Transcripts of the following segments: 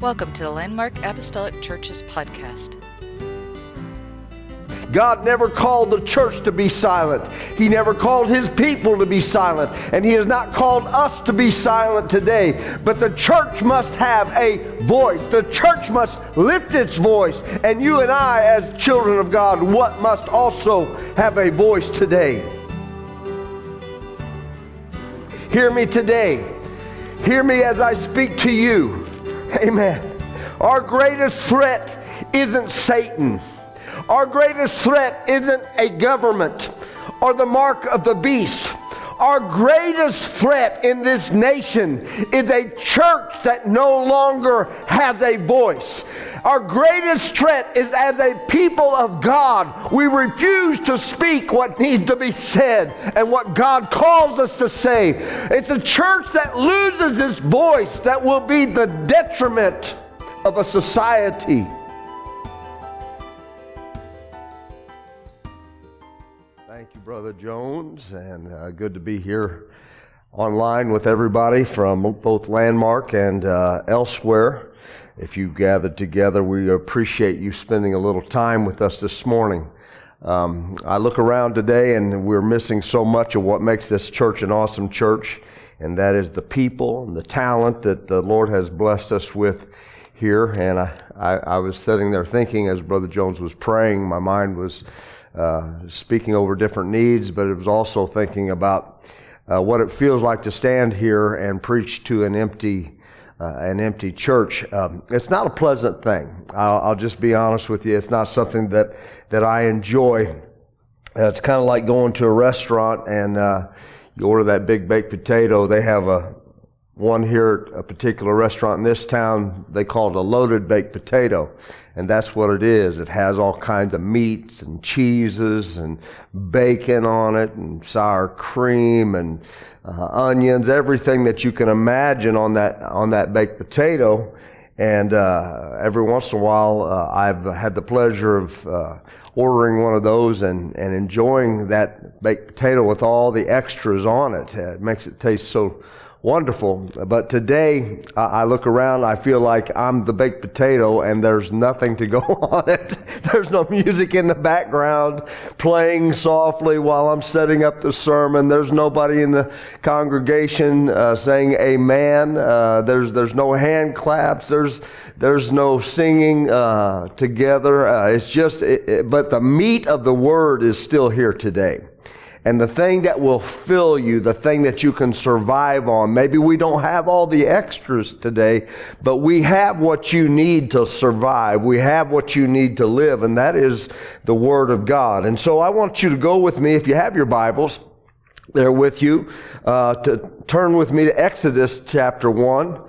Welcome to the Landmark Apostolic Churches podcast. God never called the church to be silent. He never called his people to be silent. And he has not called us to be silent today. But the church must have a voice. The church must lift its voice. And you and I, as children of God, what must also have a voice today. Hear me today. Hear me as I speak to you. Amen. Our greatest threat isn't Satan. Our greatest threat isn't a government or the mark of the beast. Our greatest threat in this nation is a church that no longer has a voice. Our greatest threat is as a people of God, we refuse to speak what needs to be said and what God calls us to say. It's a church that loses its voice that will be the detriment of a society. Thank you, Brother Jones, and uh, good to be here online with everybody from both Landmark and uh, elsewhere. If you gathered together, we appreciate you spending a little time with us this morning. Um, I look around today and we're missing so much of what makes this church an awesome church, and that is the people and the talent that the Lord has blessed us with here. And I, I, I was sitting there thinking as Brother Jones was praying, my mind was uh, speaking over different needs, but it was also thinking about uh, what it feels like to stand here and preach to an empty uh, an empty church. Um, it's not a pleasant thing. I'll, I'll, just be honest with you. It's not something that, that I enjoy. Uh, it's kind of like going to a restaurant and uh, you order that big baked potato. They have a one here at a particular restaurant in this town. They call it a loaded baked potato. And that's what it is. It has all kinds of meats and cheeses and bacon on it and sour cream and uh, onions, everything that you can imagine on that on that baked potato. And uh, every once in a while, uh, I've had the pleasure of uh, ordering one of those and, and enjoying that baked potato with all the extras on it. It makes it taste so wonderful. But today, I look around, I feel like I'm the baked potato and there's nothing to go on it. There's no music in the background playing softly while I'm setting up the sermon. There's nobody in the congregation uh, saying amen. Uh, there's, there's no hand claps. There's, there's no singing uh, together. Uh, it's just, it, it, but the meat of the word is still here today and the thing that will fill you, the thing that you can survive on. Maybe we don't have all the extras today, but we have what you need to survive. We have what you need to live, and that is the Word of God. And so I want you to go with me, if you have your Bibles, they're with you, uh, to turn with me to Exodus chapter 1,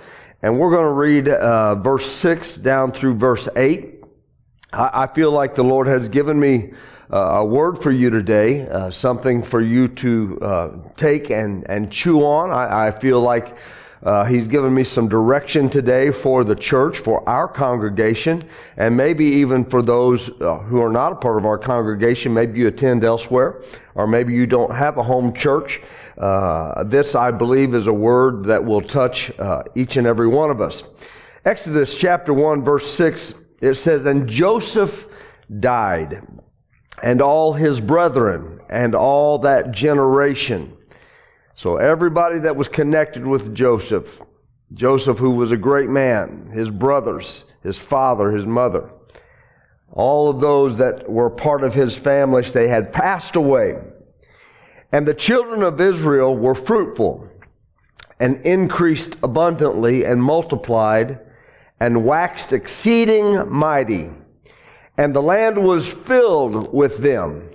and we're going to read uh, verse 6 down through verse 8. I, I feel like the Lord has given me uh, a word for you today, uh, something for you to uh, take and, and chew on. I, I feel like uh, he's given me some direction today for the church, for our congregation, and maybe even for those uh, who are not a part of our congregation. Maybe you attend elsewhere, or maybe you don't have a home church. Uh, this, I believe, is a word that will touch each and every one of us. Exodus chapter 1, verse 6, it says, And Joseph died and all his brethren and all that generation. So everybody that was connected with Joseph, Joseph who was a great man, his brothers, his father, his mother, all of those that were part of his family, they had passed away. And the children of Israel were fruitful and increased abundantly and multiplied and waxed exceeding mighty and the land was filled with them.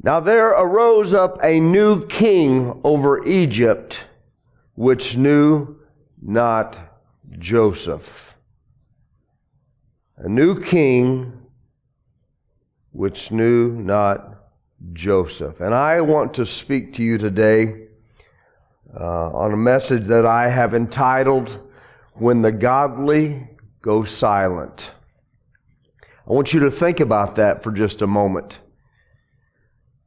Now there arose up a new king over Egypt, which knew not Joseph. A new king which knew not Joseph. And I want to speak to you today uh, on a message that I have entitled, When the Godly Go Silent. I want you to think about that for just a moment.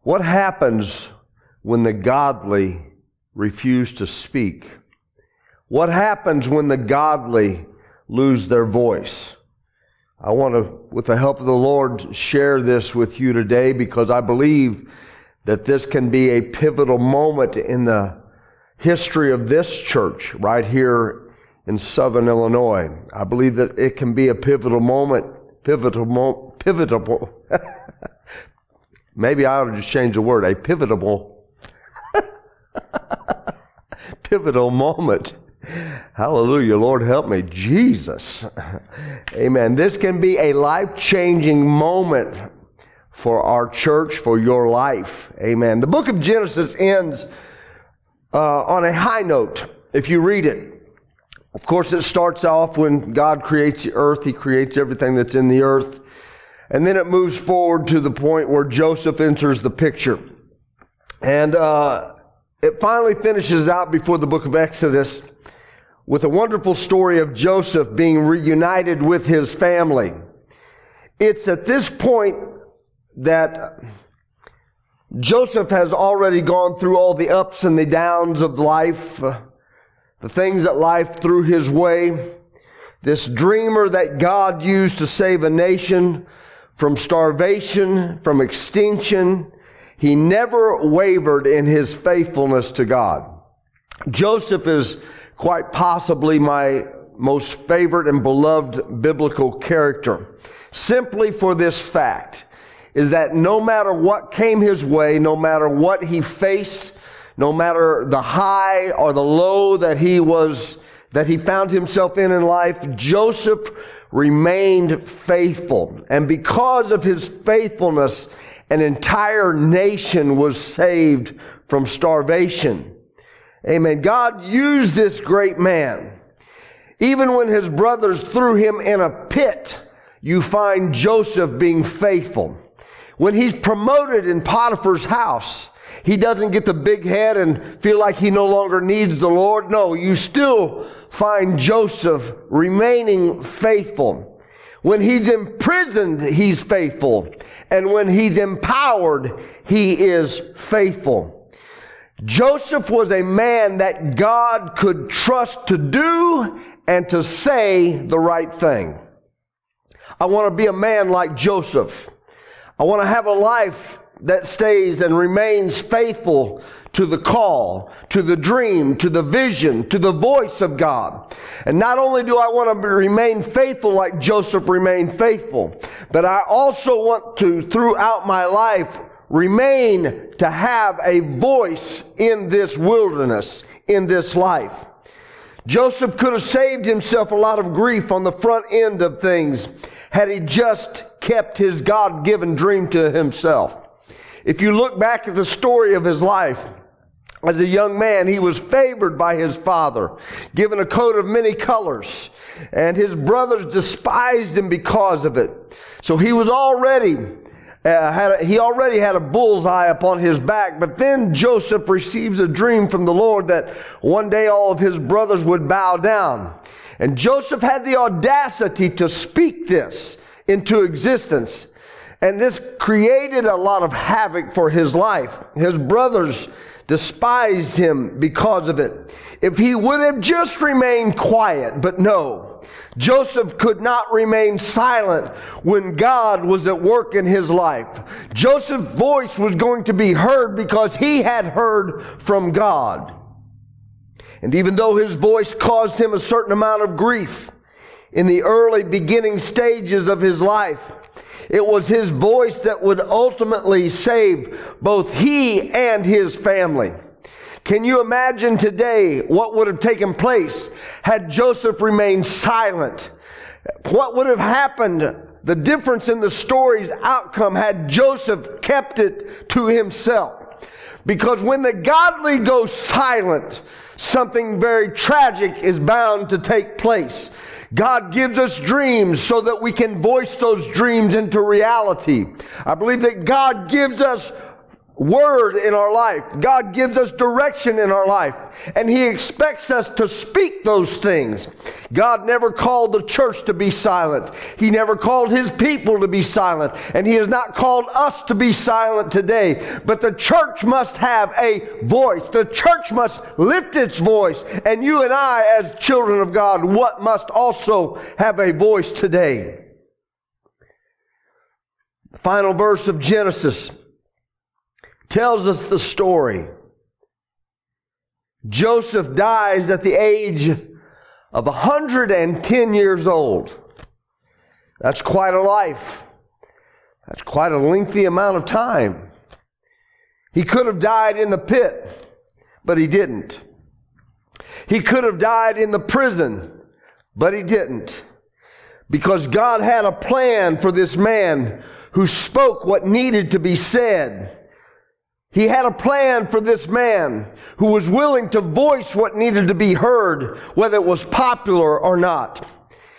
What happens when the godly refuse to speak? What happens when the godly lose their voice. I want to, with the help of the Lord, share this with you today because I believe that this can be a pivotal moment in the history of this church right here in southern Illinois. I believe that it can be a pivotal moment, pivotal, mo- pivotal. Maybe I ought to just change the word, a pivotal, pivotal moment Hallelujah. Lord, help me. Jesus. Amen. This can be a life changing moment for our church, for your life. Amen. The book of Genesis ends uh, on a high note if you read it. Of course, it starts off when God creates the earth, He creates everything that's in the earth. And then it moves forward to the point where Joseph enters the picture. And uh, it finally finishes out before the book of Exodus with a wonderful story of Joseph being reunited with his family. It's at this point that Joseph has already gone through all the ups and the downs of life, the things that life threw his way. This dreamer that God used to save a nation from starvation, from extinction, he never wavered in his faithfulness to God. Joseph is quite possibly my most favorite and beloved biblical character. Simply for this fact is that no matter what came his way, no matter what he faced, no matter the high or the low that he was, that he found himself in in life, Joseph remained faithful. And because of his faithfulness, an entire nation was saved from starvation. Amen. God used this great man. Even when his brothers threw him in a pit, you find Joseph being faithful. When he's promoted in Potiphar's house, he doesn't get the big head and feel like he no longer needs the Lord. No, you still find Joseph remaining faithful. When he's imprisoned, he's faithful. And when he's empowered, he is faithful. Joseph was a man that God could trust to do and to say the right thing. I want to be a man like Joseph. I want to have a life that stays and remains faithful to the call, to the dream, to the vision, to the voice of God. And not only do I want to remain faithful like Joseph remained faithful, but I also want to, throughout my life, remain to have a voice in this wilderness, in this life. Joseph could have saved himself a lot of grief on the front end of things had he just kept his God given dream to himself. If you look back at the story of his life, as a young man, he was favored by his father, given a coat of many colors, and his brothers despised him because of it. So he was already uh, had a, he already had a bullseye upon his back, but then Joseph receives a dream from the Lord that one day all of his brothers would bow down. And Joseph had the audacity to speak this into existence. And this created a lot of havoc for his life. His brothers despised him because of it. If he would have just remained quiet, but no. Joseph could not remain silent when God was at work in his life. Joseph's voice was going to be heard because he had heard from God. And even though his voice caused him a certain amount of grief in the early beginning stages of his life, it was his voice that would ultimately save both he and his family. Can you imagine today what would have taken place had Joseph remained silent? What would have happened? The difference in the story's outcome had Joseph kept it to himself. Because when the godly go silent, something very tragic is bound to take place. God gives us dreams so that we can voice those dreams into reality. I believe that God gives us word in our life. God gives us direction in our life. And He expects us to speak those things. God never called the church to be silent. He never called His people to be silent. And He has not called us to be silent today. But the church must have a voice. The church must lift its voice. And you and I, as children of God, what must also have a voice today. Final verse of Genesis tells us the story. Joseph dies at the age of 110 years old. That's quite a life. That's quite a lengthy amount of time. He could have died in the pit, but he didn't. He could have died in the prison, but he didn't. Because God had a plan for this man who spoke what needed to be said he had a plan for this man who was willing to voice what needed to be heard, whether it was popular or not.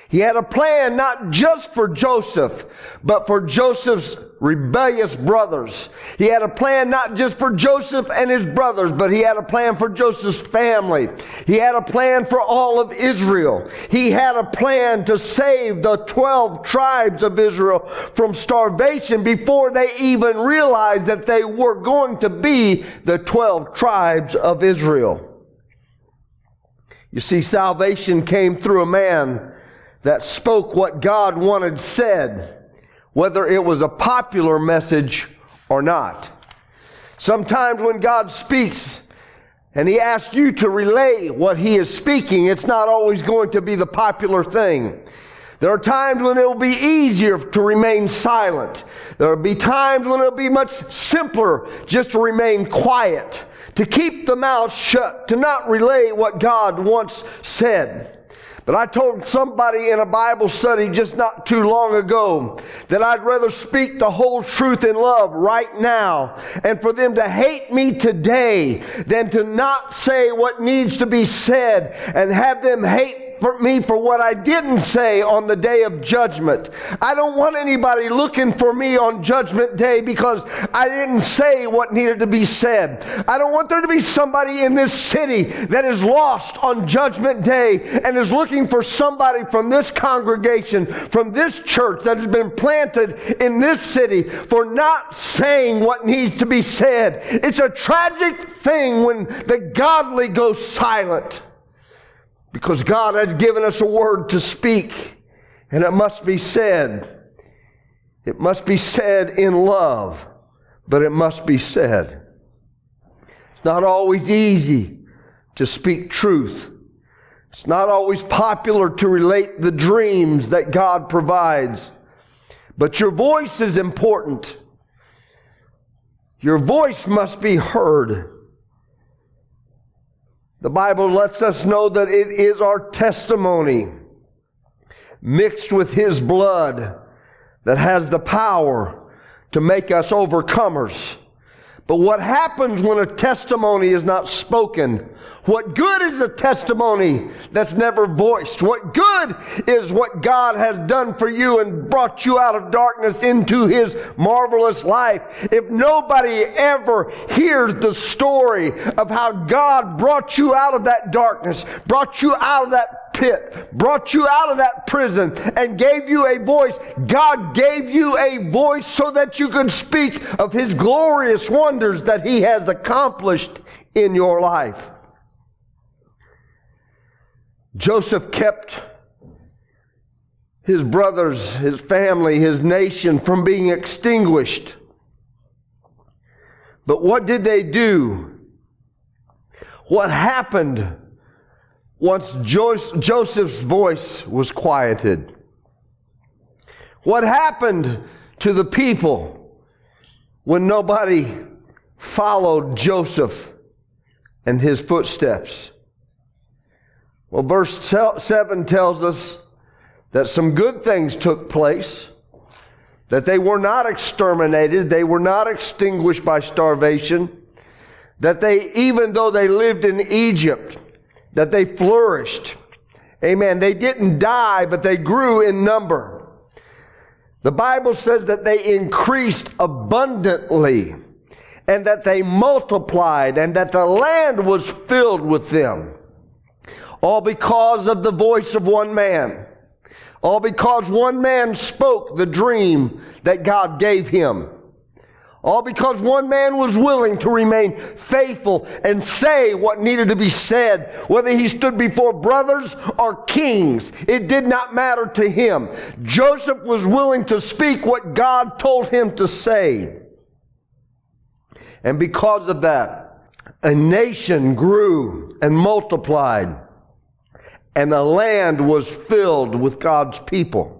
He had a plan not just for Joseph, but for Joseph's rebellious brothers. He had a plan not just for Joseph and his brothers, but he had a plan for Joseph's family. He had a plan for all of Israel. He had a plan to save the 12 tribes of Israel from starvation before they even realized that they were going to be the 12 tribes of Israel. You see, salvation came through a man that spoke what God wanted said whether it was a popular message or not. Sometimes when God speaks and He asks you to relay what He is speaking, it's not always going to be the popular thing. There are times when it will be easier to remain silent. There will be times when it will be much simpler just to remain quiet, to keep the mouth shut, to not relay what God once said. But I told somebody in a Bible study just not too long ago that I'd rather speak the whole truth in love right now and for them to hate me today than to not say what needs to be said and have them hate for me for what I didn't say on the day of judgment. I don't want anybody looking for me on judgment day because I didn't say what needed to be said. I don't want there to be somebody in this city that is lost on judgment day and is looking for somebody from this congregation, from this church that has been planted in this city for not saying what needs to be said. It's a tragic thing when the godly go silent. Because God has given us a word to speak, and it must be said. It must be said in love, but it must be said. It's not always easy to speak truth. It's not always popular to relate the dreams that God provides. But your voice is important. Your voice must be heard. The Bible lets us know that it is our testimony mixed with His blood that has the power to make us overcomers. But what happens when a testimony is not spoken? What good is a testimony that's never voiced? What good is what God has done for you and brought you out of darkness into His marvelous life if nobody ever hears the story of how God brought you out of that darkness, brought you out of that pit, brought you out of that prison, and gave you a voice. God gave you a voice so that you could speak of His glorious wonders that He has accomplished in your life. Joseph kept his brothers, his family, his nation from being extinguished. But what did they do? What happened once Joseph's voice was quieted? What happened to the people when nobody followed Joseph and his footsteps? Well, verse 7 tells us that some good things took place, that they were not exterminated, they were not extinguished by starvation, that they, even though they lived in Egypt, that they flourished. Amen. They didn't die, but they grew in number. The Bible says that they increased abundantly and that they multiplied, and that the land was filled with them. All because of the voice of one man. All because one man spoke the dream that God gave him. All because one man was willing to remain faithful and say what needed to be said, whether he stood before brothers or kings. It did not matter to him. Joseph was willing to speak what God told him to say. And because of that, a nation grew and multiplied, and the land was filled with God's people.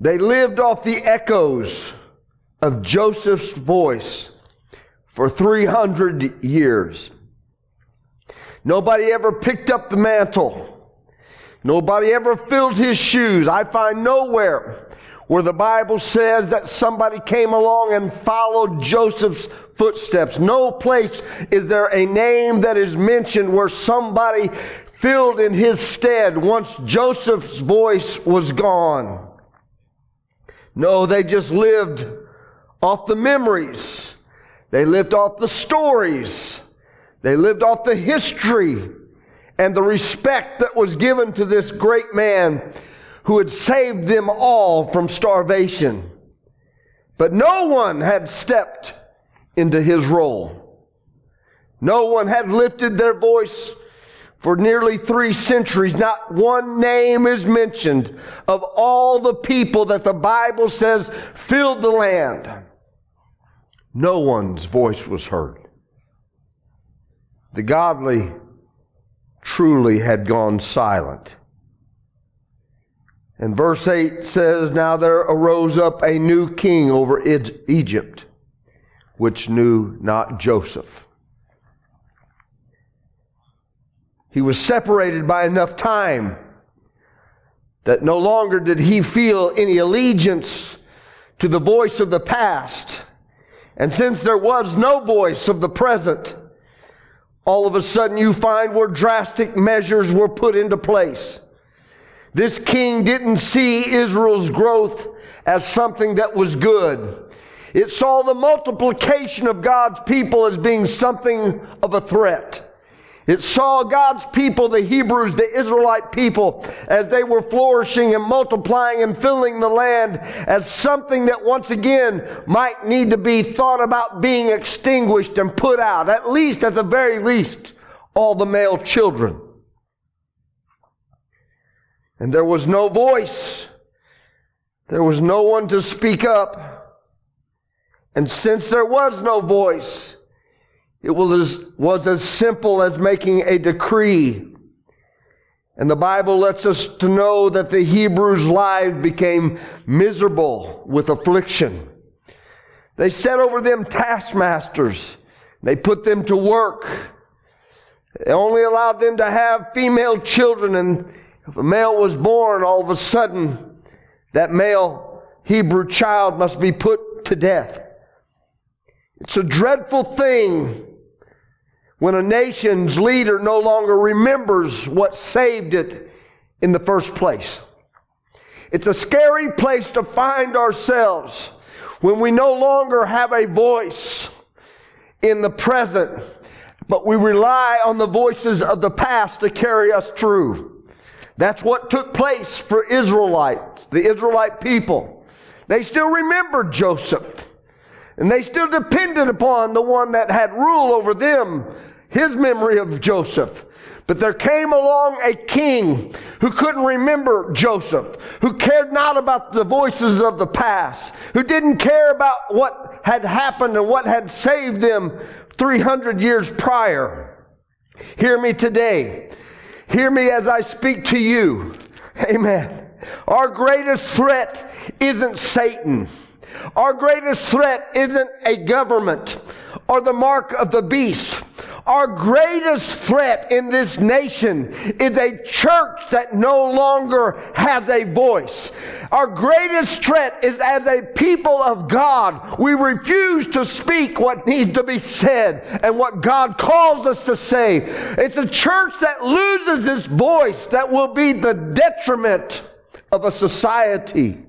They lived off the echoes of Joseph's voice for 300 years. Nobody ever picked up the mantle. Nobody ever filled his shoes. I find nowhere where the Bible says that somebody came along and followed Joseph's footsteps. No place is there a name that is mentioned where somebody filled in his stead once Joseph's voice was gone. No, they just lived off the memories. They lived off the stories. They lived off the history and the respect that was given to this great man who had saved them all from starvation. But no one had stepped into his role. No one had lifted their voice for nearly three centuries, not one name is mentioned of all the people that the Bible says filled the land. No one's voice was heard. The godly truly had gone silent. And verse 8 says, Now there arose up a new king over Egypt, which knew not Joseph. He was separated by enough time that no longer did he feel any allegiance to the voice of the past. And since there was no voice of the present, all of a sudden you find where drastic measures were put into place. This king didn't see Israel's growth as something that was good. It saw the multiplication of God's people as being something of a threat. It saw God's people, the Hebrews, the Israelite people, as they were flourishing and multiplying and filling the land as something that once again might need to be thought about being extinguished and put out. At least, at the very least, all the male children. And there was no voice. There was no one to speak up. And since there was no voice, it was, was as simple as making a decree. And the Bible lets us to know that the Hebrews' lives became miserable with affliction. They set over them taskmasters. They put them to work. They only allowed them to have female children. And if a male was born, all of a sudden, that male Hebrew child must be put to death. It's a dreadful thing when a nation's leader no longer remembers what saved it in the first place. It's a scary place to find ourselves when we no longer have a voice in the present, but we rely on the voices of the past to carry us through. That's what took place for Israelites, the Israelite people. They still remembered Joseph. And they still depended upon the one that had rule over them, his memory of Joseph. But there came along a king who couldn't remember Joseph, who cared not about the voices of the past, who didn't care about what had happened and what had saved them 300 years prior. Hear me today. Hear me as I speak to you. Amen. Our greatest threat isn't Satan. Our greatest threat isn't a government or the mark of the beast. Our greatest threat in this nation is a church that no longer has a voice. Our greatest threat is as a people of God, we refuse to speak what needs to be said and what God calls us to say. It's a church that loses its voice that will be the detriment of a society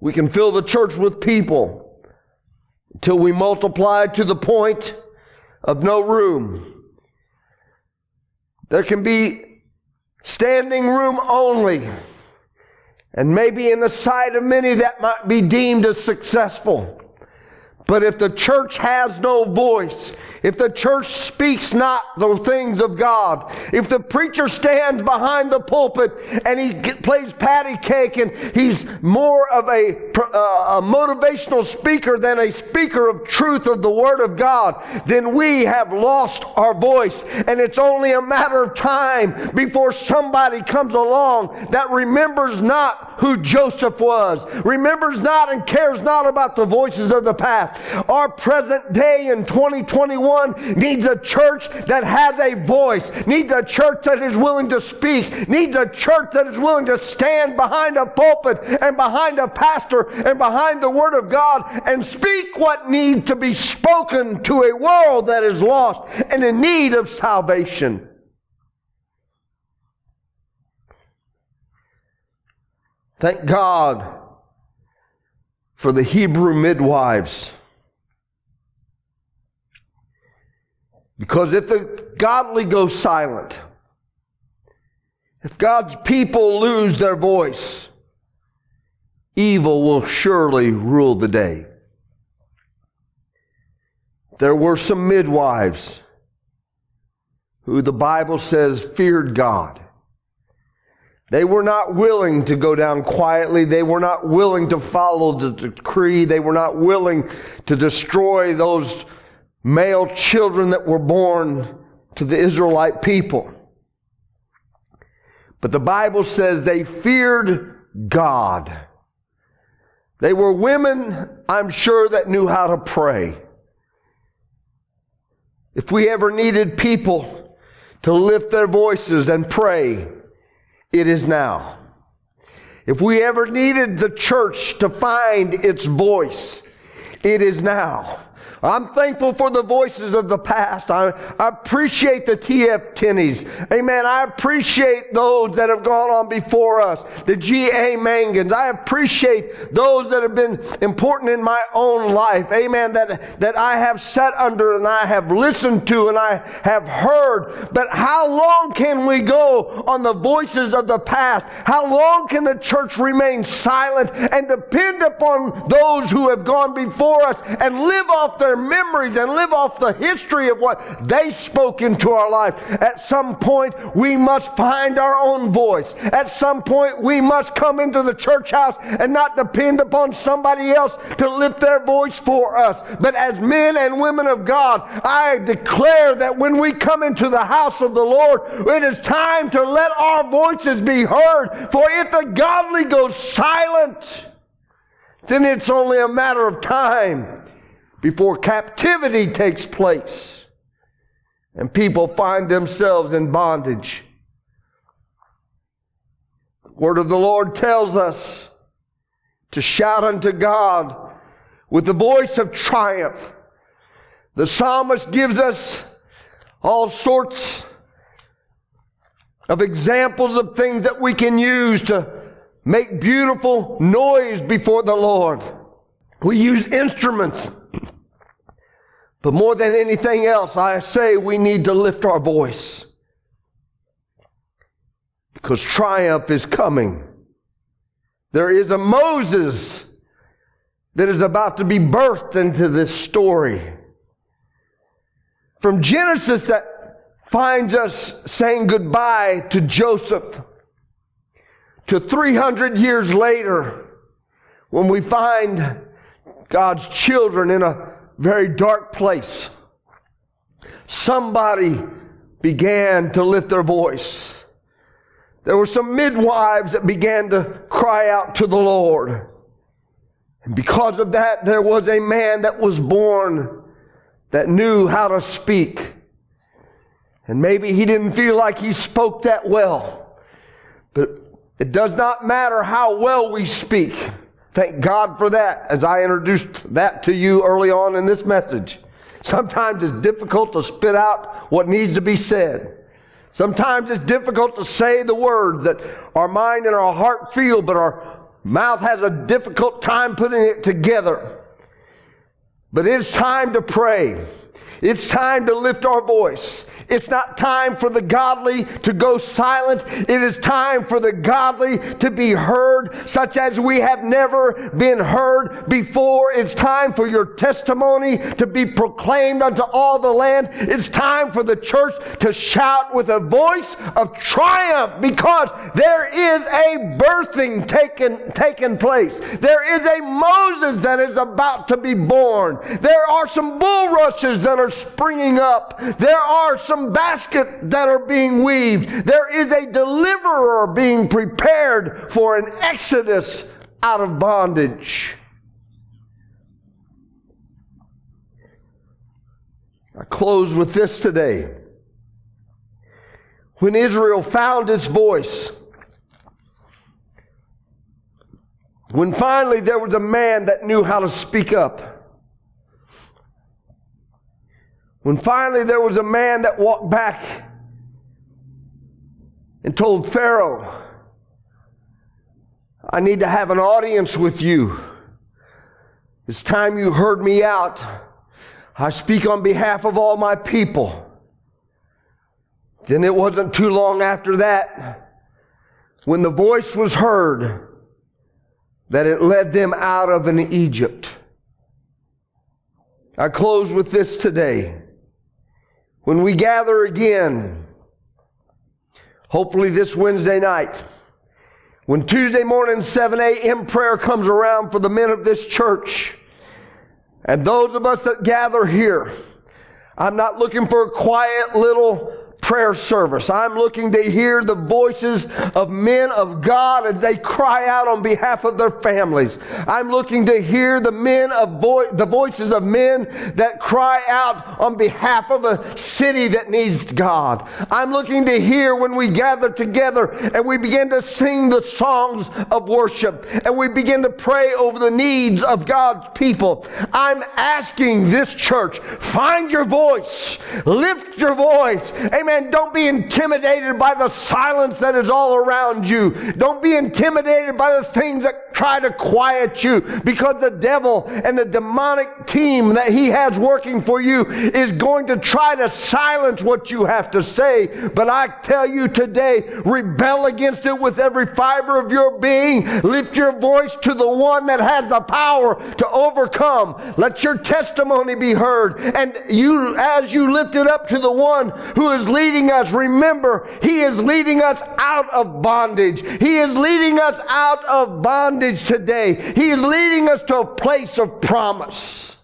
We can fill the church with people until we multiply to the point of no room. There can be standing room only. And maybe in the sight of many that might be deemed as successful. But if the church has no voice, if the church speaks not the things of God, if the preacher stands behind the pulpit and he plays patty cake and he's more of a, uh, a motivational speaker than a speaker of truth of the Word of God, then we have lost our voice. And it's only a matter of time before somebody comes along that remembers not who Joseph was, remembers not and cares not about the voices of the past. Our present day in 2021 needs a church that has a voice, needs a church that is willing to speak, needs a church that is willing to stand behind a pulpit and behind a pastor and behind the Word of God and speak what needs to be spoken to a world that is lost and in need of salvation. Thank God for the Hebrew midwives Because if the godly go silent, if God's people lose their voice, evil will surely rule the day. There were some midwives who the Bible says feared God. They were not willing to go down quietly. They were not willing to follow the decree. They were not willing to destroy those male children that were born to the Israelite people. But the Bible says they feared God. They were women, I'm sure, that knew how to pray. If we ever needed people to lift their voices and pray, it is now. If we ever needed the church to find its voice, it is now. I'm thankful for the voices of the past. I, I appreciate the T.F. Tenneys. Amen. I appreciate those that have gone on before us, the G.A. Manguns. I appreciate those that have been important in my own life. Amen. That, that I have sat under and I have listened to and I have heard. But how long can we go on the voices of the past? How long can the church remain silent and depend upon those who have gone before us and live off their their memories and live off the history of what they spoke into our life. At some point, we must find our own voice. At some point, we must come into the church house and not depend upon somebody else to lift their voice for us. But as men and women of God, I declare that when we come into the house of the Lord, it is time to let our voices be heard. For if the godly go silent, then it's only a matter of time before captivity takes place and people find themselves in bondage. The word of the Lord tells us to shout unto God with the voice of triumph. The psalmist gives us all sorts of examples of things that we can use to make beautiful noise before the Lord. We use instruments. But more than anything else, I say we need to lift our voice. Because triumph is coming. There is a Moses that is about to be birthed into this story. From Genesis, that finds us saying goodbye to Joseph, to 300 years later, when we find God's children in a very dark place, somebody began to lift their voice. There were some midwives that began to cry out to the Lord. And because of that, there was a man that was born that knew how to speak. And maybe he didn't feel like he spoke that well. But it does not matter how well we speak. Thank God for that as I introduced that to you early on in this message. Sometimes it's difficult to spit out what needs to be said. Sometimes it's difficult to say the words that our mind and our heart feel, but our Mouth has a difficult time putting it together. But it's time to pray. It's time to lift our voice. It's not time for the godly to go silent. It is time for the godly to be heard, such as we have never been heard before. It's time for your testimony to be proclaimed unto all the land. It's time for the church to shout with a voice of triumph because there is a birthing taken, taken place. There is a Moses that is about to be born. There are some bulrushes that are springing up. There are some some basket that are being weaved. There is a deliverer being prepared for an exodus out of bondage. I close with this today. When Israel found its voice, when finally there was a man that knew how to speak up, When finally there was a man that walked back and told Pharaoh, I need to have an audience with you. It's time you heard me out. I speak on behalf of all my people. Then it wasn't too long after that when the voice was heard that it led them out of an Egypt. I close with this today when we gather again, hopefully this Wednesday night, when Tuesday morning 7 a.m. prayer comes around for the men of this church, and those of us that gather here, I'm not looking for a quiet little prayer service. I'm looking to hear the voices of men of God as they cry out on behalf of their families. I'm looking to hear the men of vo- the voices of men that cry out on behalf of a city that needs God. I'm looking to hear when we gather together and we begin to sing the songs of worship and we begin to pray over the needs of God's people. I'm asking this church, find your voice, lift your voice. Amen Amen. Don't be intimidated by the silence that is all around you. Don't be intimidated by the things that try to quiet you because the devil and the demonic team that he has working for you is going to try to silence what you have to say. But I tell you today, rebel against it with every fiber of your being. Lift your voice to the one that has the power to overcome. Let your testimony be heard. And you, as you lift it up to the one who is leading us. Remember, He is leading us out of bondage. He is leading us out of bondage today. He is leading us to a place of promise.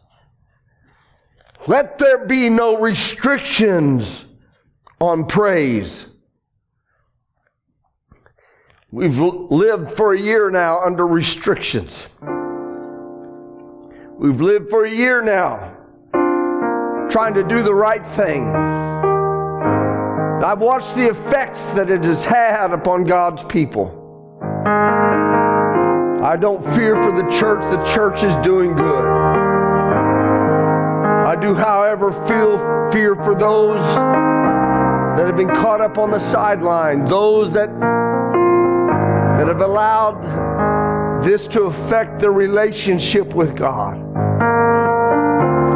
Let there be no restrictions on praise. We've lived for a year now under restrictions. We've lived for a year now trying to do the right thing. I've watched the effects that it has had upon God's people. I don't fear for the church. The church is doing good. I do, however, feel fear for those that have been caught up on the sideline, those that that have allowed this to affect their relationship with God.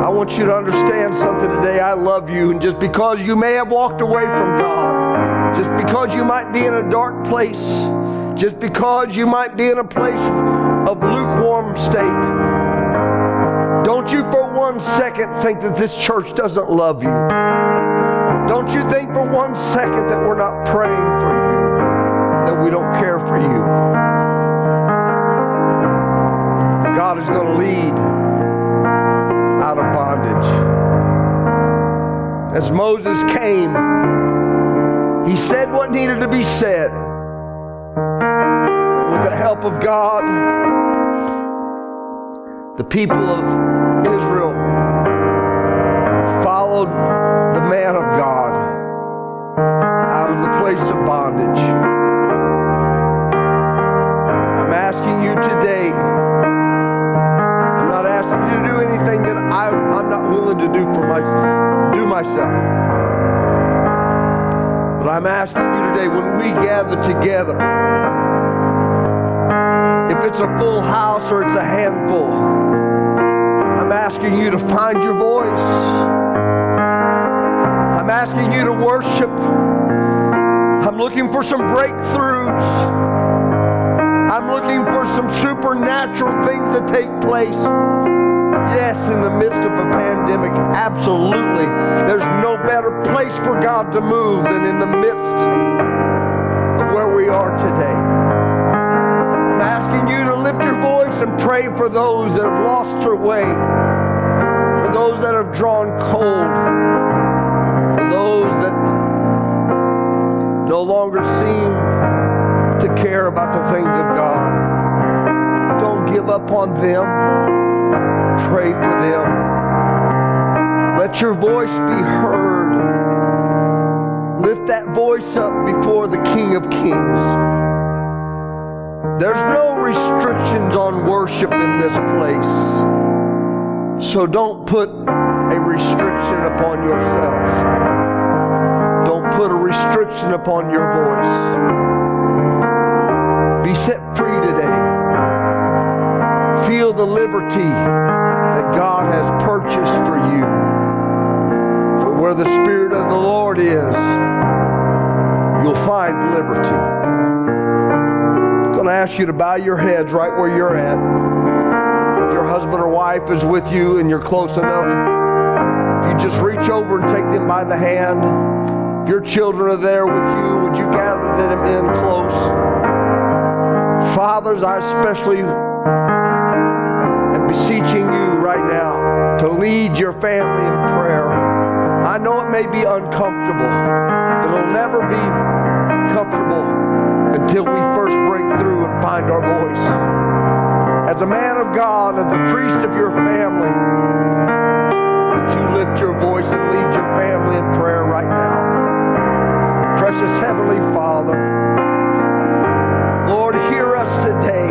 I want you to understand something today. I love you. And just because you may have walked away from God, just because you might be in a dark place, just because you might be in a place of lukewarm state, don't you for one second think that this church doesn't love you. Don't you think for one second that we're not praying for you, that we don't care for you. God is going to lead out of bondage. As Moses came, he said what needed to be said. Help of God, the people of Israel followed the man of God out of the place of bondage. I'm asking you today I'm not asking you to do anything that I, I'm not willing to do for my, do myself. But I'm asking you today, when we gather together, if it's a full house or it's a handful, I'm asking you to find your voice. I'm asking you to worship. I'm looking for some breakthroughs. I'm looking for some supernatural things to take place. Yes, in the midst of a pandemic, absolutely. There's no better place for God to move than in the midst of where we are today. I'm asking you to lift your voice and pray for those that have lost their way, for those that have drawn cold, for those that no longer seem to care about the things of God. Don't give up on them. Pray for them. Let your voice be heard. Lift that voice up before the King of Kings. There's no restrictions on worship in this place. So don't put a restriction upon yourself. Don't put a restriction upon your voice. Be set free today. Feel the liberty that God has purchased for you. For where the Spirit of the Lord is, you'll find liberty. I'm going to ask you to bow your heads right where you're at. If your husband or wife is with you and you're close enough, if you just reach over and take them by the hand. If your children are there with you, would you gather them in close? Fathers, I especially am beseeching you right now to lead your family in prayer. I know it may be uncomfortable, but it'll never be comfortable until we first break through and find our voice. As a man of God, as a priest of your family, would you lift your voice and lead your family in prayer right now? Precious Heavenly Father, Lord, hear us today.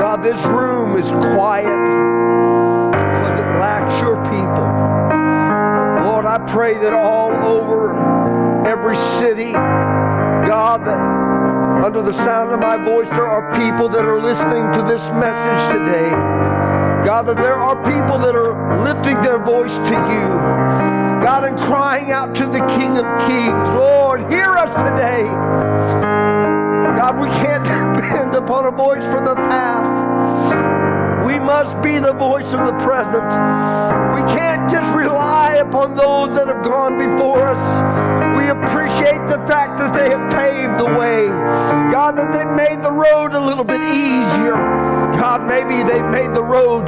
God, this room is quiet because it lacks your people. Lord, I pray that all over every city, God, that under the sound of my voice, there are people that are listening to this message today. God, that there are people that are lifting their voice to you. God, and crying out to the King of Kings. Lord, hear us today. God, we can't depend upon a voice from the past. We must be the voice of the present. We can't just rely upon those that have gone before us. Appreciate the fact that they have paved the way. God, that they made the road a little bit easier. God, maybe they made the road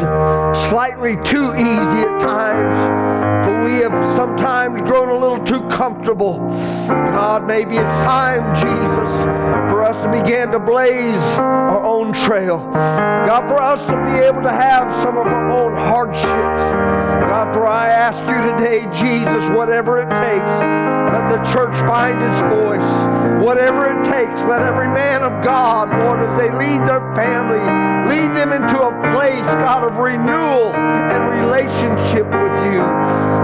slightly too easy at times. For we have sometimes grown a little too comfortable. God, maybe it's time, Jesus, for us to begin to blaze our own trail. God, for us to be able to have some of our own hardships. God, for I ask you today, Jesus, whatever it takes, let the church find its voice. Whatever it takes, let every man of God, Lord, as they lead their family, lead them into a place, God, of renewal and relationship with you.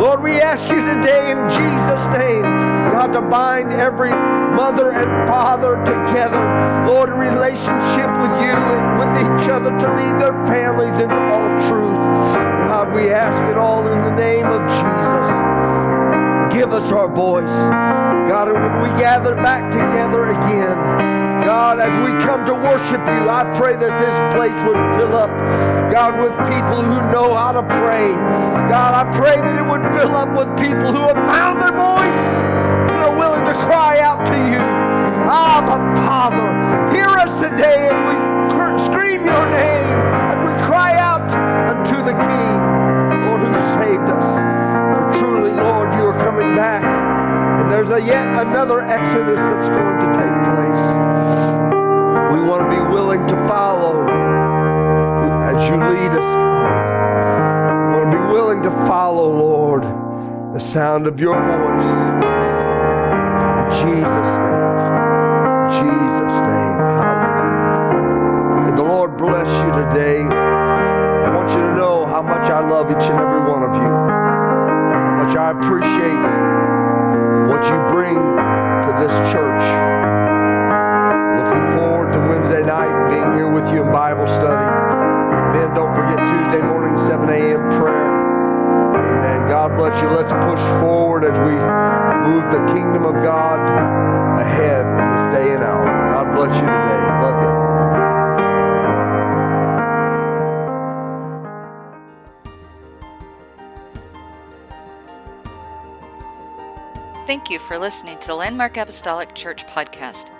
Lord, we ask you today in Jesus' name, God, to bind every mother and father together, Lord, in relationship with you and with each other to lead their families into all truth. God, we ask it all in the name of Jesus. Give us our voice. God, and when we gather back together again, God, as we come to worship you, I pray that this place would fill up, God, with people who know how to pray. God, I pray that it would fill up with people who have found their voice and are willing to cry out to you. Abba, Father, hear us today as we cr- scream your name, as we cry out unto the King, Lord, who saved us. Truly, Lord, you are coming back. And there's a yet another exodus that's going to take place. We want to be willing to follow as you lead us. We want to be willing to follow, Lord, the sound of your voice. Thank you for listening to the Landmark Apostolic Church podcast.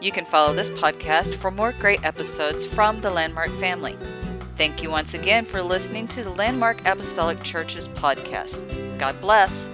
You can follow this podcast for more great episodes from the Landmark family. Thank you once again for listening to the Landmark Apostolic Church's podcast. God bless.